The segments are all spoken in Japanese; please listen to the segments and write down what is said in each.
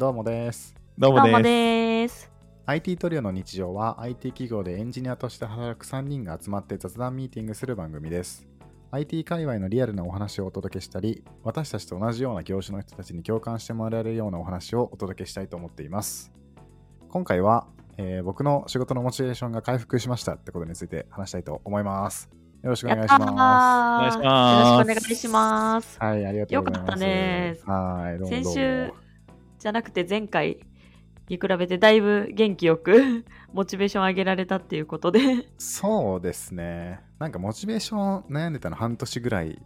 どうもです。どうもどうもです。です。IT トリオの日常は IT 企業でエンジニアとして働く3人が集まって雑談ミーティングする番組です。IT 界隈のリアルなお話をお届けしたり、私たちと同じような業種の人たちに共感してもらえるようなお話をお届けしたいと思っています。今回は、えー僕の仕事のモチベーションが回復しましたってことについて話したいと思います。よろしくお願いしまお願いしますよろしくお願いしますす。。はい、ありがとうございます。よかったですはい、どうもどうも先週じゃなくて前回に比べてだいぶ元気よく モチベーション上げられたっていうことで。そうですね。なんかモチベーション悩んでたの半年ぐらい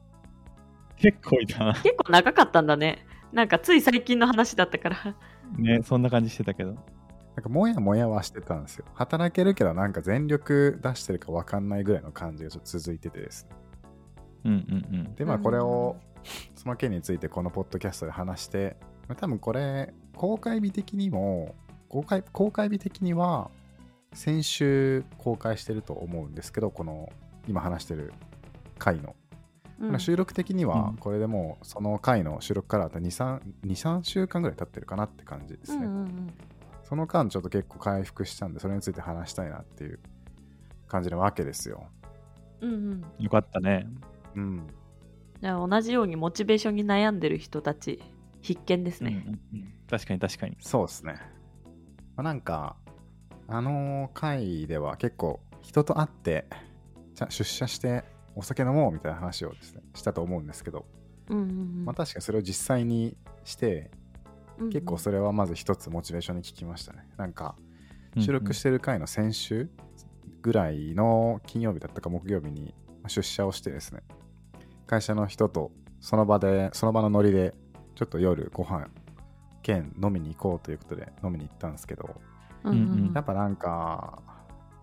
結構いたな。結構長かったんだね。なんかつい最近の話だったから。ね、そんな感じしてたけど。なんかもやもやはしてたんですよ。働けるけどなんか全力出してるか分かんないぐらいの感じがちょっと続いててですね。うんうんうん。で、まあうんこれを、その件についてこのポッドキャストで話して、まあ多分これ、公開日的にも、公開公開日的には先週公開してると思うんですけど、この今話してる回の。うん収録的にはうんこれでもうその回の収録から2、3, 2 3週間ぐらい経ってるかなって感じですね。うんうんうんその間ちょっと結構回復したんで、それについて話したいなっていう感じなわけですよ。うんうんよかったね。うん。じゃあ同じようにモチベーションに悩んでる人たち必見ですね。うんうんうん確かに確かに。そうですね。まあ、なんか、あの回では結構人と会って、じゃあ出社してお酒飲もうみたいな話をですね、したと思うんですけど、うんうんうんまあ確かにそれを実際にして、うんうん結構それはまず一つモチベーションに効きましたね。なんか、収録ししてる回の先週ぐらいの金曜日だったか木曜日に出社をしてですね会社の人とその場でその場のノリでちょっと夜ご飯兼飲みに行こうということで飲みに行ったんですけどうんうんうんやっぱなんか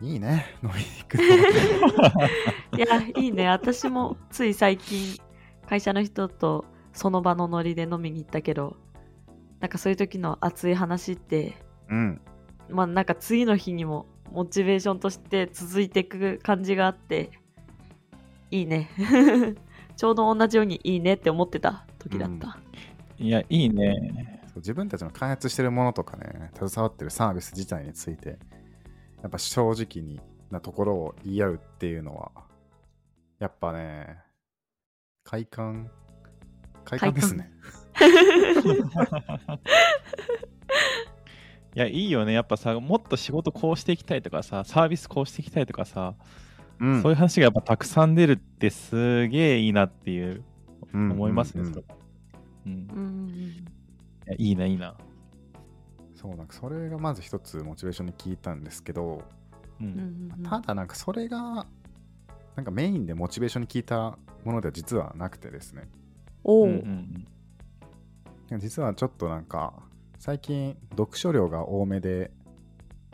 いいね 飲みに行くの いや、いいね。私もつい最近、会社の人とその場のノリで飲みに行ったけど、なんかそういう時の熱い話って、うんまあなんか次の日にもモチベーションとして続いていく感じがあって、いいね。ちょうど同じようにいいねって思ってた時だった。いや、いいね。自分たちの開発してるものとかね携わってるサービス自体についてやっぱ正直になところを言い合うっていうのはやっぱね快感快感ですね いや、いいよね。やっぱさ、もっと仕事こうしていきたいとかさ、サービスこうしていきたいとかさ、うんそういう話がやっぱたくさん出るってすげえいいなっていううん思いますね。うんうんそれはうん。うん。いいいな、いいな。そうなん。かそれがまず一つモチベーションに聞いたん。ですけどうん。ただなん。かそれがなん。かメインでモチベーションに聞いたものでは実はなくてですねおお、うん。うん。実はちょっとなん。か最近読書量が多めで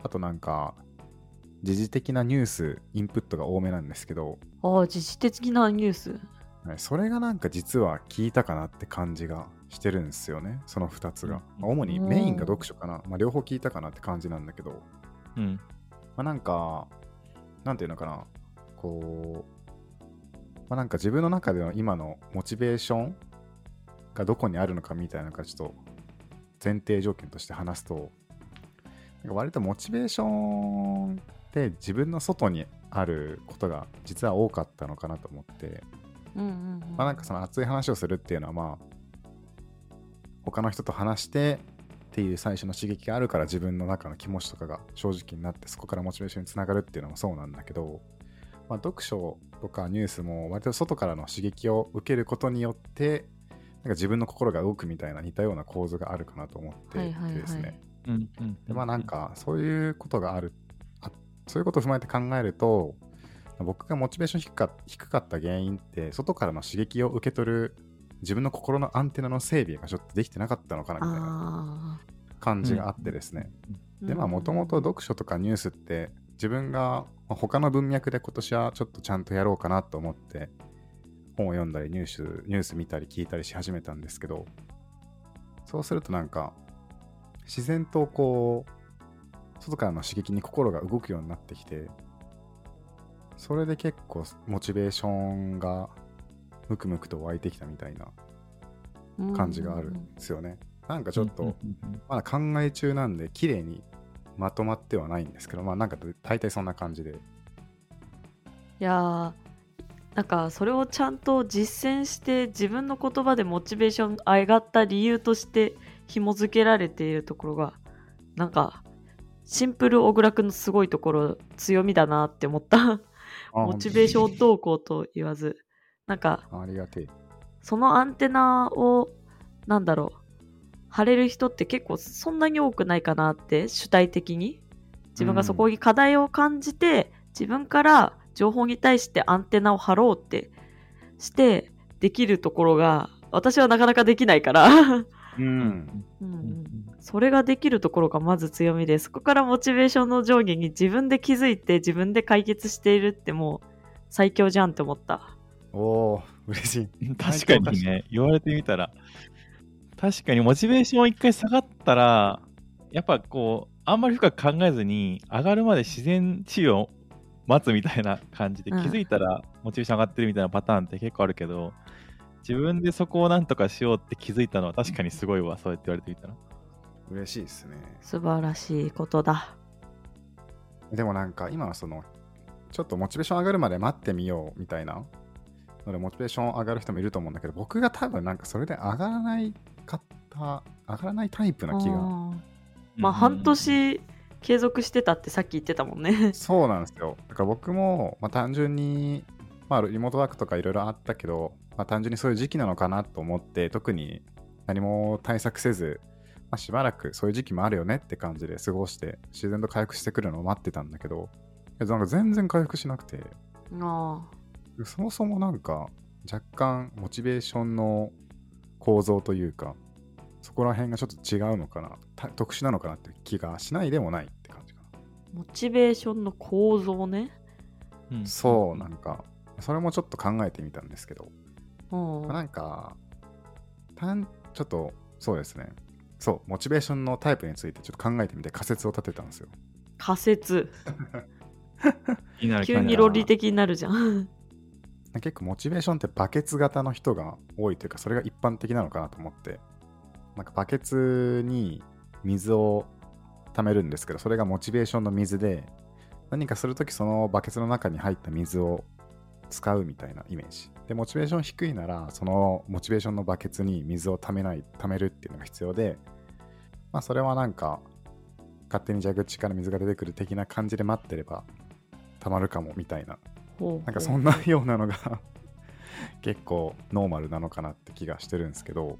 あとなん。か時事的なニュースインプットが多めなん。ですけどああ、自主的なニュース。はい。それがなんか実は聞いたかなって感じがしてるんですよね。その2つが、うん。主にメインが読書かな、まあ、両方聞いたかなって感じなんだけど、うん。まあ、なんかなんていうのかな。こう、まあ、なんか自分の中での今のモチベーションがどこにあるのかみたいなのがちょっと前提条件として話すとなんか割とモチベーションって自分の外にあることが実は多かったのかなと思って、うんうんうん。まあ、なんかその熱い話をするっていうのはまあ他の人と話してっていう最初の刺激があるから自分の中の気持ちとかが正直になってそこからモチベーションにつながるっていうのもそうなんだけど、まあ、読書とかニュースも割と外からの刺激を受けることによってなんか自分の心が動くみたいな似たような構図があるかなと思っていてですね。うんうんでまあなんかそういうことがあるあそういうことを踏まえて考えると僕がモチベーション低か低かった原因って外からの刺激を受け取る自分の心のアンテナの整備がちょっとできてなかったのかなみたいなあ感じがあってですね、あ。でまあもともと読書とかニュースって自分がまあ他の文脈で今年はちょっとちゃんとやろうかなと思って本を読んだりニュースニュース見たり聞いたりし始めたんですけどそうするとなんか自然とこう外からの刺激に心が動くようになってきてそれで結構モチベーションがムクムクと湧いてきたみたいな感じがあるんですよね。なんかちょっと、まだ考え中なんで、綺麗にまとまってはないんですけど、まあなんか大体そんな感じで。いやーなんかそれをちゃんと実践して自分の言葉でモチベーション上がった理由として紐付けられているところがなんかシンプル小倉くんのすごいところ強みだなって思ったモチベーションどうこうと言わず。なんかあありがてえ。そのアンテナをなんだろう張れる人って結構そんなに多くないかなって主体的に。自分がそこに課題を感じて、自分から情報に対してアンテナを張ろうってしてできるところが私はなかなかできないから、う。うんん。うん、それができるところがまず強みでそこからモチベーションの上下に自分で気づいて自分で解決しているってもう最強じゃんって思った。おお嬉しい。確かにね、言われてみたら、確かにモチベーション一回下がったら、やっぱこう、あんまり深く考えずに、上がるまで自然治癒を待つみたいな感じで、うん気づいたらモチベーション上がってるみたいなパターンって結構あるけど、自分でそこをなんとかしようって気づいたのは確かにすごいわ、そうやって言われてみたら。嬉しいですね。素晴らしいことだ。でもなんか今のその、ちょっとモチベーション上がるまで待ってみようみたいなので、モチベーション上がる人もいると思うんだけど、僕が多分なんかそれで上がらないかった、上がらないタイプな気が。まあ半年継続してたってさっき言ってたもんね。そうなんですよ。だから僕も、まあ、単純に、まあ、リモートワークとかいろいろあったけど、まあ、単純にそういう時期なのかなと思って、特に何も対策せず、まあ、しばらくそういう時期もあるよねって感じで過ごして、自然と回復してくるのを待ってたんだけど、いやなんか全然回復しなくて、あそもそもなんか若干モチベーションの構造というか、そこら辺がちょっと違うのかな、た特殊なのかなって気がしないでもないって感じかな。モチベーションの構造ね。うんそう、なんか、それもちょっと考えてみたんですけど、なんか、単ちょっと、そうですね。そう、モチベーションのタイプについてちょっと考えてみて仮説を立てたんですよ。仮説。急に論理的になるじゃん。結構モチベーションってバケツ型の人が多いというか、それが一般的なのかなと思って、なんかバケツに水を溜めるんですけど、それがモチベーションの水で、何かするときそのバケツの中に入った水を使うみたいなイメージ。で、モチベーション低いなら、そのモチベーションのバケツに水を溜めない、溜めるっていうのが必要で、まあそれはなんか、勝手に蛇口から水が出てくる的な感じで待ってれば、溜まるかもみたいな。なんかそんなようなのが 結構ノーマルなのかなって気がしてるんですけど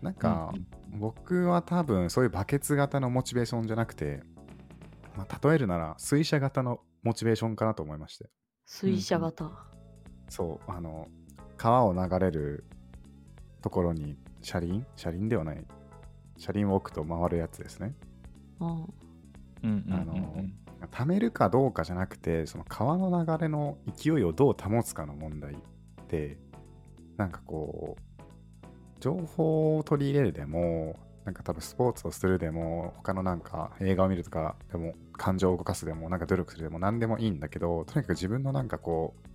なんか僕は多分そういうバケツ型のモチベーションじゃなくて、まあ、例えるなら水車型のモチベーションかなと思いまして水車型。そうあの川を流れるところに車輪？車輪ではない。車輪を置くと回るやつですね。うんうんうんうん。あの貯めるかどうかじゃなくてその川の流れの勢いをどう保つかの問題でなんかこう情報を取り入れるでもなんか多分スポーツをするでも他のなんか映画を見るとかでも感情を動かすでもなんか努力するでも何でもいいんだけどとにかく自分のなんかこう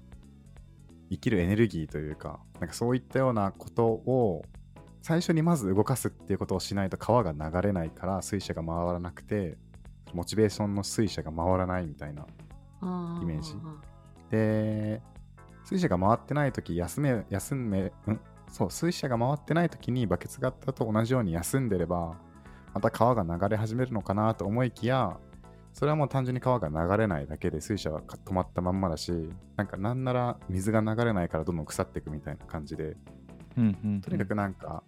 生きるエネルギーというかなんかそういったようなことを最初にまず動かすっていうことをしないと川が流れないから水車が回らなくてモチベーションの水車が回らないみたいなあイメージ。で水車が回ってない時休め休めん？そう水車が回ってない時にバケツ型と同じように休んでればまた川が流れ始めるのかなと思いきやそれはもう単純に川が流れないだけで水車は止まったまんまだしなんかなんなら水が流れないからどんどん腐っていくみたいな感じでうんうん。とにかくなんか、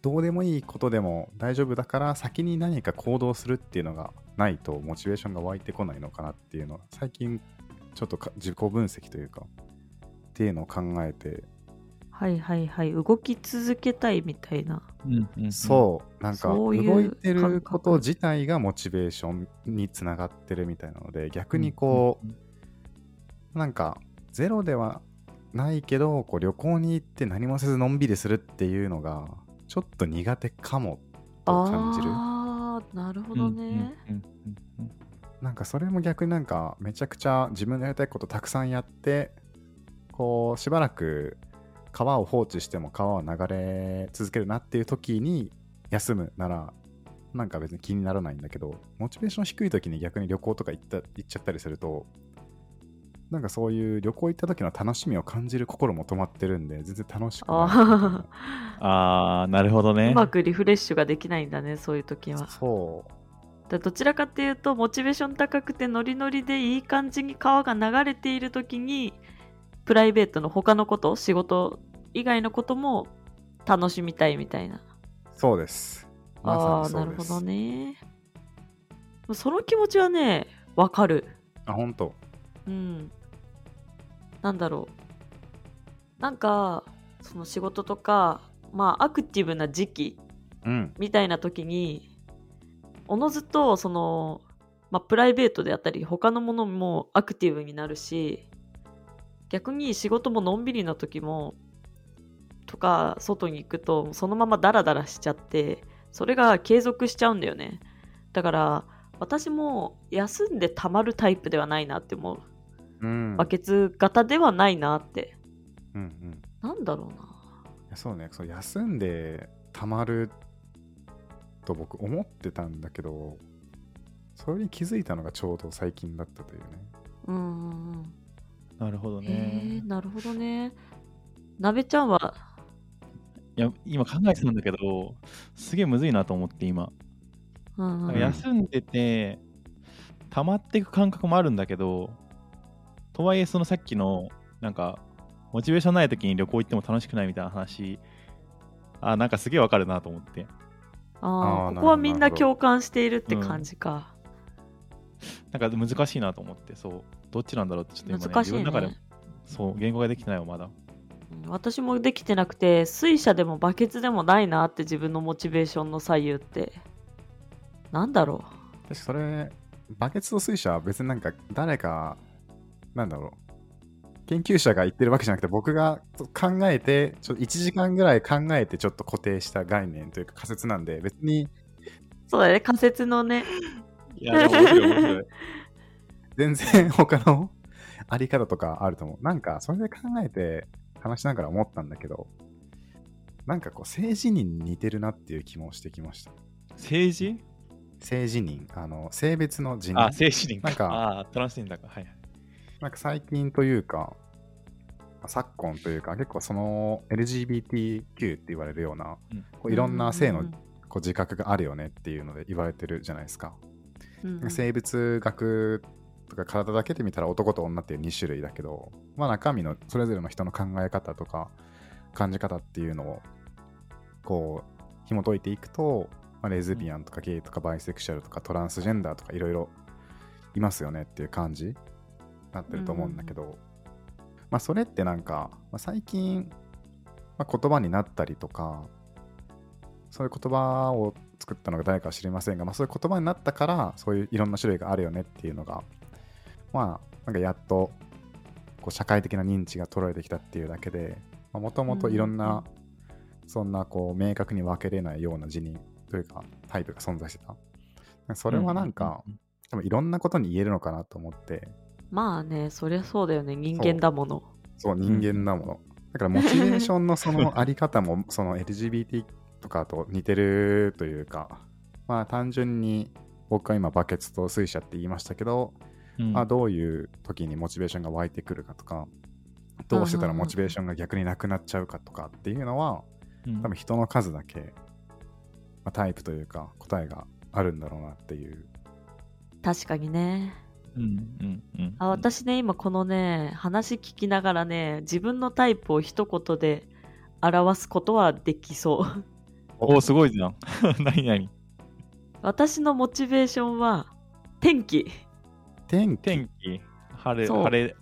どうでもいいことでも大丈夫だから先に何か行動するっていうのがないとモチベーションが湧いてこないのかなっていうのは最近ちょっとか自己分析というかっていうのを考えて、はいはいはい。動き続けたいみたいな。うんうんうんそうなんか動いてること自体がモチベーションにつながってるみたいなので逆にこう、うんなんかゼロではないけどこう旅行に行って何もせずのんびりするっていうのがちょっと苦手かもと感じる。ああ、なるほうんうんどね。うんうんなんかそれも逆になんかめちゃくちゃ自分のやりたいことたくさんやってこうしばらく川を放置しても川は流れ続けるなっていう時に休むなら、なんか別に気にならないんだけど、モチベーション低い時に逆に旅行とか行った行っちゃったりすると、なんかそういう旅行行った時の楽しみを感じる心も止まってるんで、全然楽しくない。あ あー、なるほどねう。まくリフレッシュができないんだねそういう時はそう。だどちらかっていうとモチベーション高くてノリノリでいい感じに川が流れている時にプライベートの他のこと仕事以外のことも楽しみたいみたいなそうです。まああなるほどねその気持ちはねわかるあ、本当。うんなんだろうなんかその仕事とかまあアクティブな時期うん。みたいな時におのずとその、まあ、プライベートであったり他のものもアクティブになるし逆に仕事ものんびりな時もとか外に行くとそのままダラダラしちゃってそれが継続しちゃうんだよね。だから私も休んでたまるタイプではないなって思う。うん。バケツ型ではないなって。うんうん。なんだろうな。そうね。そう休んでたまると僕思ってたんだけどそれに気づいたのがちょうど最近だったというね。うんなるほどへねえ。なるほどねなべちゃんは？いや、今考えてたんだけど、すげえむずいなと思って、今。うんうんん休んでて、溜まっていく感覚もあるんだけど、とはいえ、そのさっきの、なんか、モチベーションない時に旅行行っても楽しくないみたいな話、あ、なんかすげえわかるなと思って。ああここはみんな共感しているって感じか、なんか難しいなと思って、そう、どっちなんだろうってちょっと今、ね、難しいね。自分の中で、そう、言語ができてないわ、まだ。うん私もできてなくて水車でもバケツでもないなって自分のモチベーションの左右って。なんだろ私それバケツと水車は別になんか誰かなんだろう研究者が言ってるわけじゃなくて僕が考えてちょっと1時間ぐらい考えてちょっと固定した概念というか仮説なんで別にうそうだね。仮説のね いや、でも面白い、面白い。全然他のあり方とかあると思うなんかそれで考えて話しながら思ったんだけどなんかこう性自認に似てるなっていう気もしてきました政治？性自認あの性別の自認あ、精神なんかああ、トランスジェンダーか。はいはい。なんか最近というか、昨今というか、結構その LGBTQ って言われるような、うんこういろんな性のうんこう自覚があるよねっていうので言われてるじゃないですか。うんうん。生物学とか体だけで見たら男と女っていう2種類だけど、まあ中身のそれぞれの人の考え方とか感じ方っていうのをこう紐解いていくと、まあ、レズビアンとかゲイとかバイセクシャルとかトランスジェンダーとかいろいろいますよねっていう感じになってると思うんだけど、まあそれってなんか、まあ、最近、まあ、言葉になったりとかそういう言葉を作ったのが誰かは知りませんが、まあ、そういう言葉になったからそういういろんな種類があるよねっていうのがまあなんかやっとこう社会的な認知が取られてきたっていうだけでもともといろんなそんなこう明確に分けれないような辞任というかタイプが存在してた。それはなんか、多分いろんなことに言えるのかなと思って。まあねそりゃそうだよね。人間だもの。そう人間なもの、だからモチベーションのそのあり方もその LGBT とかと似てるというかまあ単純に僕は今バケツと水車って言いましたけど、うん。まあ、どういう時にモチベーションが湧いてくるかとかどうしてたらモチベーションが逆になくなっちゃうかとかっていうのはうん。多分人の数だけ、まあ、タイプというか答えがあるんだろうなっていう。確かにね。うんうんうん。あ私ね今このね話聞きながらね自分のタイプを一言で表すことはできそうおお、すごいじゃん。何何？私のモチベーションは天気。天気？天気、晴れ、そう。晴れ、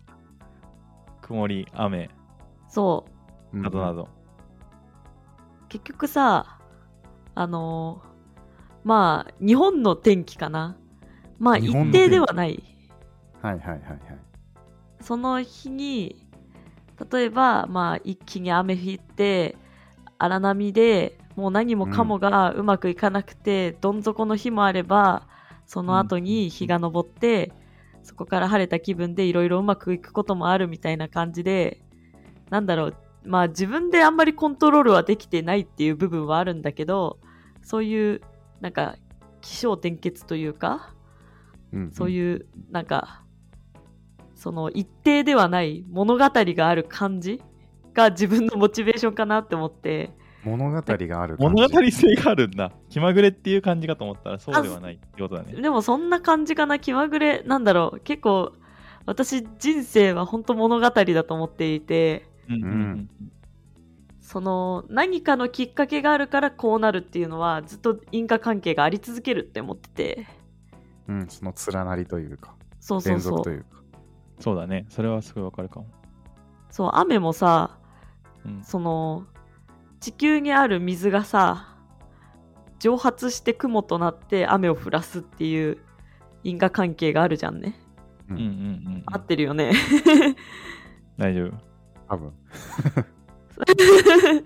曇り、雨、そう。うんなどなど。結局さあのーまあ日本の天気かな。まあ日本の一定ではない。はいはいはいはい。その日に例えばまあ一気に雨降って荒波でもう何もかもがうまくいかなくて、どん底の日もあればその後に日が昇って、そこから晴れた気分でいろいろうまくいくこともあるみたいな感じでなんだろう。まあ自分であんまりコントロールはできてないっていう部分はあるんだけどそういうなんか起承転結というかうん。そういうなんかその一定ではない物語がある感じが自分のモチベーションかなって思って物語がある感じ物語性があるんだ。気まぐれっていう感じかと思ったらそうではないってことだね。でもそんな感じかな気まぐれなんだろう結構私人生は本当物語だと思っていてうんうんうんその何かのきっかけがあるからこうなるっていうのはずっと因果関係があり続けるって思っててうん、その連なりというか、そうそう連そう続というか。そうだね。それはすごいわかるかも。そう雨もさうんその地球にある水がさ蒸発して雲となって雨を降らすっていう因果関係があるじゃんね、ううんうんうんうん。合ってるよね大丈夫。多分。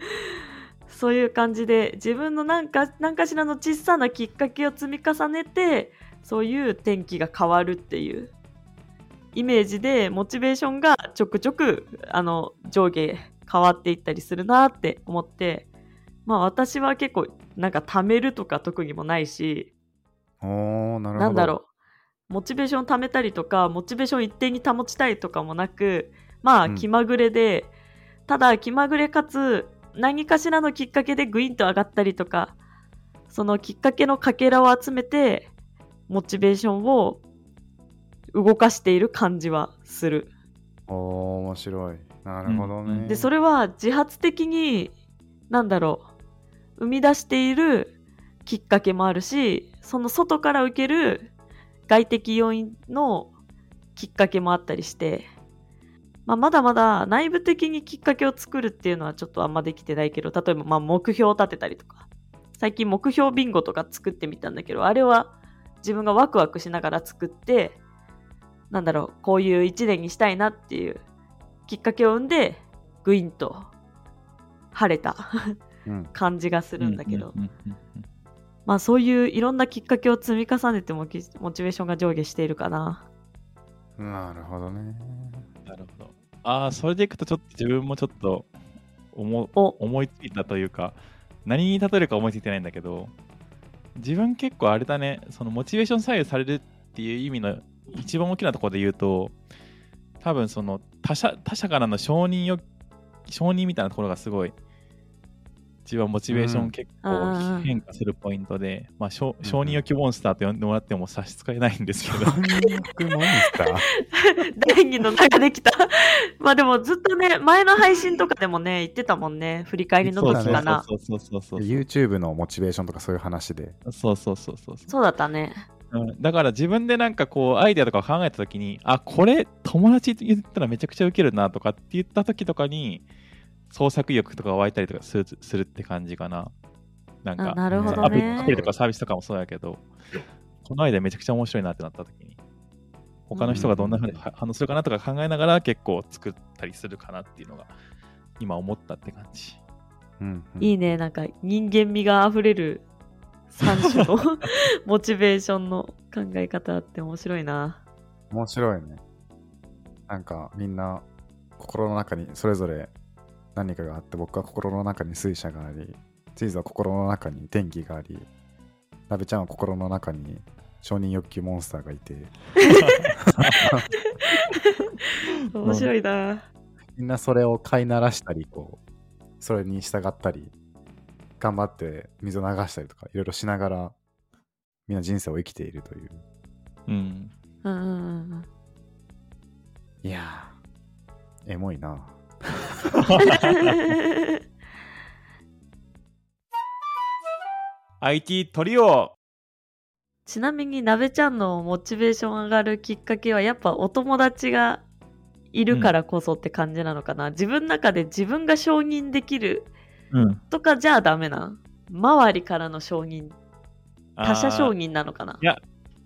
そういう感じで自分のなんか何かしらの小さなきっかけを積み重ねてそういう天気が変わるっていうイメージでモチベーションがちょくちょくあの上下変わっていったりするなって思ってまあ私は結構なんか貯めるとか特技もないしなるほど。なんだろうモチベーション貯めたりとかモチベーション一定に保ちたいとかもなくまあうん気まぐれで、ただ気まぐれかつ何かしらのきっかけでグインと上がったりとかそのきっかけのかけらを集めてモチベーションを動かしている感じはする。おー、面白い。なるほどね。でそれは自発的になんだろう生み出しているきっかけもあるしその外から受ける外的要因のきっかけもあったりして、まあ、まだまだ内部的にきっかけを作るっていうのはちょっとあんまできてないけど例えばま目標を立てたりとか最近目標ビンゴとか作ってみたんだけどあれは自分がワクワクしながら作ってなんだろうこういう一年にしたいなっていうきっかけを生んでグインと晴れたうん。感じがするんだけど、まあそういういろんなきっかけを積み重ねてモチベーションが上下しているかな。なるほどね。なるほど。ああ、それでいくとちょっと自分もちょっと思お思いついたというか、何に例えるか思いついてないんだけど、自分結構あれだね、そのモチベーション左右されるっていう意味の一番大きなところで言うと、多分その他者他者からの承認よ承認みたいなところがすごい自分はモチベーショうんン結うんうんうん構変化するポイントで、まあ、承認欲求モンスターと呼んでもらっても差し支えないんですけど、翻訳モンスター第二の名ができた。まあでもずっとね、前の配信とかでもね、言ってたもんね。振り返りの時かな。そうそうそうそうそう YouTube のモチベーションとかそういう話で。そうそうそうそうそうそうだったね。うん。だから自分でなんかこうアイデアとかを考えた時にあこれ友達に言ったらめちゃくちゃウケるなとかって言った時とかに創作意欲とかが湧いたりとかするするって感じかな。なんかあなるほどアプリねアプリとかサービスとかもそうやけどこのアイデアめちゃくちゃ面白いなってなった時に他の人がどんなふうに反応するかなとか考えながら結構作ったりするかなっていうのが今思ったって感じ。うん、うん。いいね。なんか人間味が溢れる3種の モチベーションの考え方って面白いな。面白いね。なんかみんな心の中にそれぞれ何かがあって僕は心の中に水車がありチーズは心の中に天気がありラベちゃんは心の中に承認欲求モンスターがいて 面白いな。みんなそれを飼いならしたりこうそれに従ったり頑張って水を流したりとかいろいろしながらみんな人生を生きているという。うん。うんうんうんいやーエモいな。IT トリオ。ちなみになべちゃんのモチベーション上がるきっかけはやっぱお友達がいるからこそって感じなのかな、自分の中で自分が承認できるうんとかじゃあダメな。周りからの承認。他者承認なのかな。いや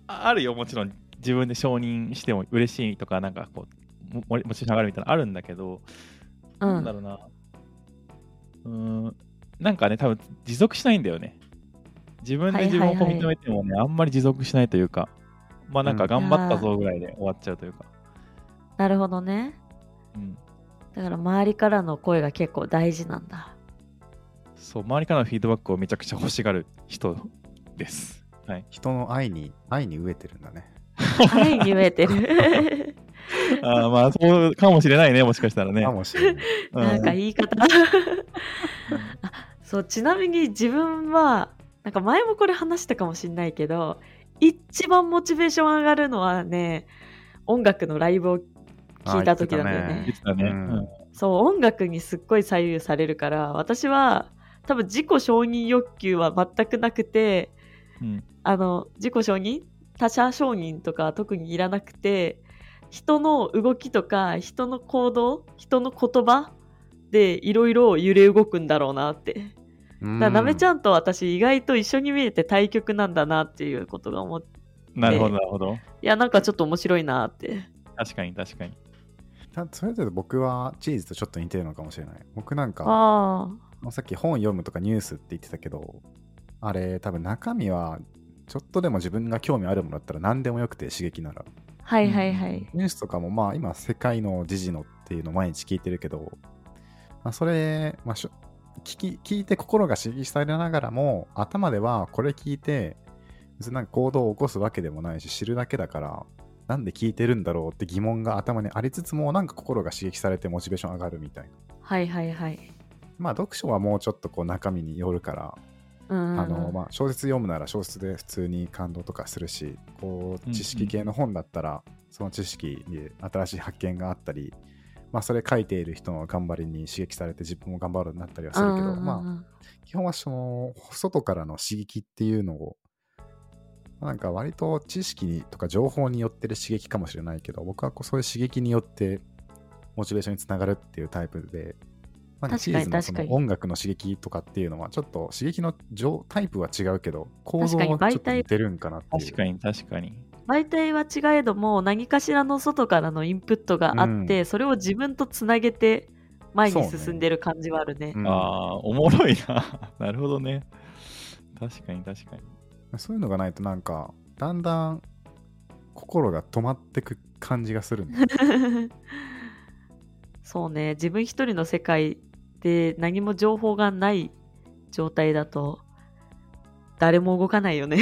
ああるよもちろん。自分で承認しても嬉しいとかなんかこうももモチベーション上がるみたいなのあるんだけど、うん。なんだろうな。うーん。なんかね多分持続しないんだよね。自分で自分を認めてもね、あんまり持続しないというかまあなんか頑張ったぞぐらいで終わっちゃうというか、なるほどね。うん、だから周りからの声が結構大事なんだそう、周りからのフィードバックをめちゃくちゃ欲しがる人です。はい。人の愛に、愛に飢えてるんだね。愛に飢えてる。あーまあ、そうかもしれないね、もしかしたらね。かもしれない。うんなんか言い方。あそう、ちなみに自分は、なんか前もこれ話したかもしんないけど、一番モチベーション上がるのはね、音楽のライブを聞いた時なんだよあね。言ってたね。ううんんそう、音楽にすっごい左右されるから、私は多分自己承認欲求は全くなくて、うんあの、自己承認他者承認とか特にいらなくて、人の動きとか、人の行動、人の言葉でいろいろ揺れ動くんだろうなって。だなめちゃん。んと私意外と一緒に見えて対極なんだなっていうことが思って、なるほど、なるほど。いや、なんかちょっと面白いなって。確かに、確かに。たそれぞれ僕はチーズとちょっと似てるのかもしれない。僕なんか、ああ。さっき本読むとかニュースって言ってたけど、あれ多分中身はちょっとでも自分が興味あるものだったら何でもよくて刺激なら。はいはいはい。ニュースとかもまあ今世界の時事のっていうのを毎日聞いてるけど、まあ、それ、まあ、しょ聞き聞いて心が刺激されながらも頭ではこれ聞いて別になんか行動を起こすわけでもないし知るだけだからなんで聞いてるんだろうって疑問が頭にありつつもなんか心が刺激されてモチベーション上がるみたいな。はいはいはい。まあ読書はもうちょっとこう中身によるからあのまあ、小説読むなら小説で普通に感動とかするしこう知識系の本だったらその知識に新しい発見があったり、まあ、それ書いている人の頑張りに刺激されて自分も頑張るようになったりはするけど、まあ、基本はその外からの刺激っていうのをなんか割と知識とか情報によってる刺激かもしれないけど僕はこうそういう刺激によってモチベーションにつながるっていうタイプで、まあ、確かにチーズのその確かに音楽の刺激とかっていうのはちょっと刺激の上タイプは違うけど構造はちょっと似てるんかなっていう確かに、確かに。媒体は違えども何かしらの外からのインプットがあって、それを自分とつなげて前に進んでる感じはあるね。うんああ、おもろいな。なるほどね。確かに、確かに。そういうのがないとなんかだんだん心が止まってく感じがするんだよそうね自分一人の世界で何も情報がない状態だと誰も動かないよね。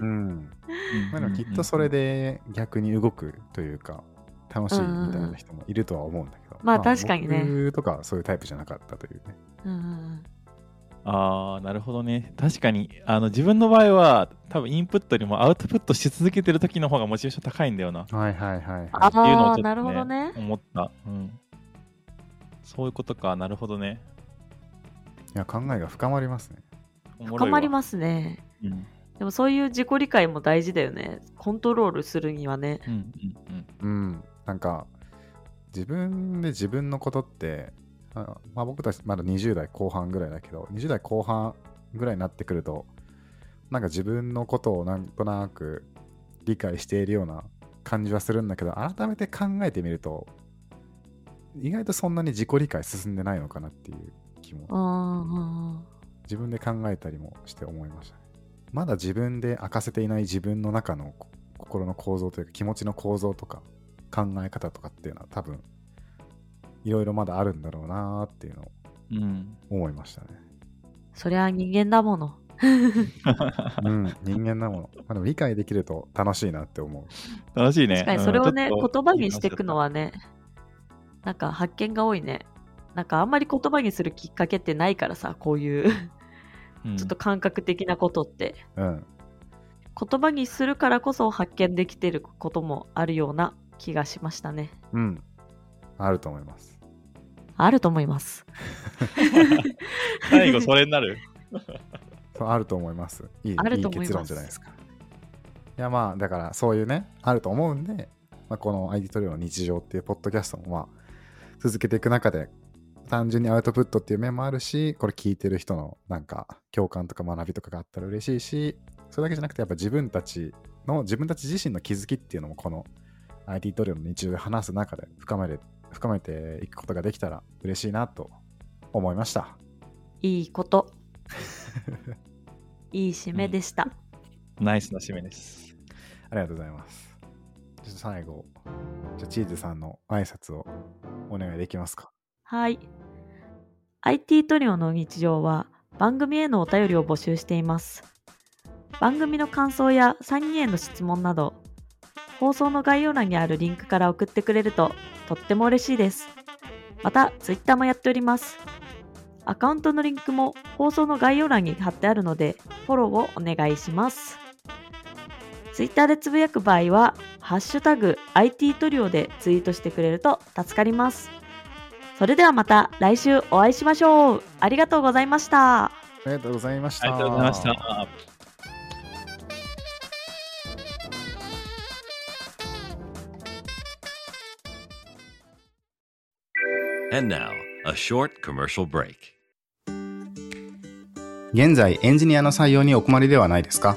うんまあ、でもきっとそれで逆に動くというか楽しいみたいな人もいるとは思うんだけど、まあ確かにね僕とかはそういうタイプじゃなかったというねうんうんああ、なるほどね。確かに、あの、自分の場合は、多分インプットよりもアウトプットし続けてる時の方がモチベーション高いんだよな。はいはいはいはいあっていうのをちょっと、ね、なるほどね思った。うん。そういうことか、なるほどね。いや考えが深まりますね深まりす。ますね。うん。でもそういう自己理解も大事だよね。コントロールするにはね。うん。うん。うん。うんなんか自分で自分のことってあまあ、僕たちまだ20代後半ぐらいだけど20代後半ぐらいになってくるとなんか自分のことをなんとなく理解しているような感じはするんだけど改めて考えてみると意外とそんなに自己理解進んでないのかなっていう気もうんうん自分で考えたりもして思いましたね。まだ自分で明かせていない自分の中のこ心の構造というか気持ちの構造とか考え方とかっていうのは多分いろいろまだあるんだろうなーっていうのをうん。思いましたね。そりゃ人間だもの。うん、人間なもの。まあ、でも理解できると楽しいなって思う。楽しいね。確かにそれをね、言葉にしていくのはね、なんか発見が多いね。なんかあんまり言葉にするきっかけってないからさ、こういううんちょっと感覚的なことって。うん。言葉にするからこそ発見できてることもあるような気がしましたね。うん。あると思います。あると思います。最後それになる？そうあると思います。いいあると思いますい結論じゃないですか。いやまあだからそういうね、あると思うんで、まあ、この ID トリオの日常っていうポッドキャストもまあ続けていく中で単純にアウトプットっていう面もあるし、これ聞いてる人のなんか共感とか学びとかがあったら嬉しいし、それだけじゃなくてやっぱ自分たちの自分たち自身の気づきっていうのもこの ID トリオの日常で話す中で深めれ深めていくことができたら嬉しいなと思いました。いいこと。いい締めでした。ナイスな締めです。ありがとうございます。ちょっと最後、じゃあチーズさんの挨拶をお願いできますか。はい。IT トリオの日常は、番組へのお便りを募集しています。番組の感想や参議への質問など、放送の概要欄にあるリンクから送ってくれるととっても嬉しいです。また、ツイッターもやっております。アカウントのリンクも放送の概要欄に貼ってあるので、フォローをお願いします。ツイッターでつぶやく場合は、ハッシュタグ IT トリオでツイートしてくれると助かります。それではまた来週お会いしましょう。ありがとうございました。ありがとうございました。ありがとうございました。And now, a short commercial break. 現在エンジニアの採用にお困りではないですか？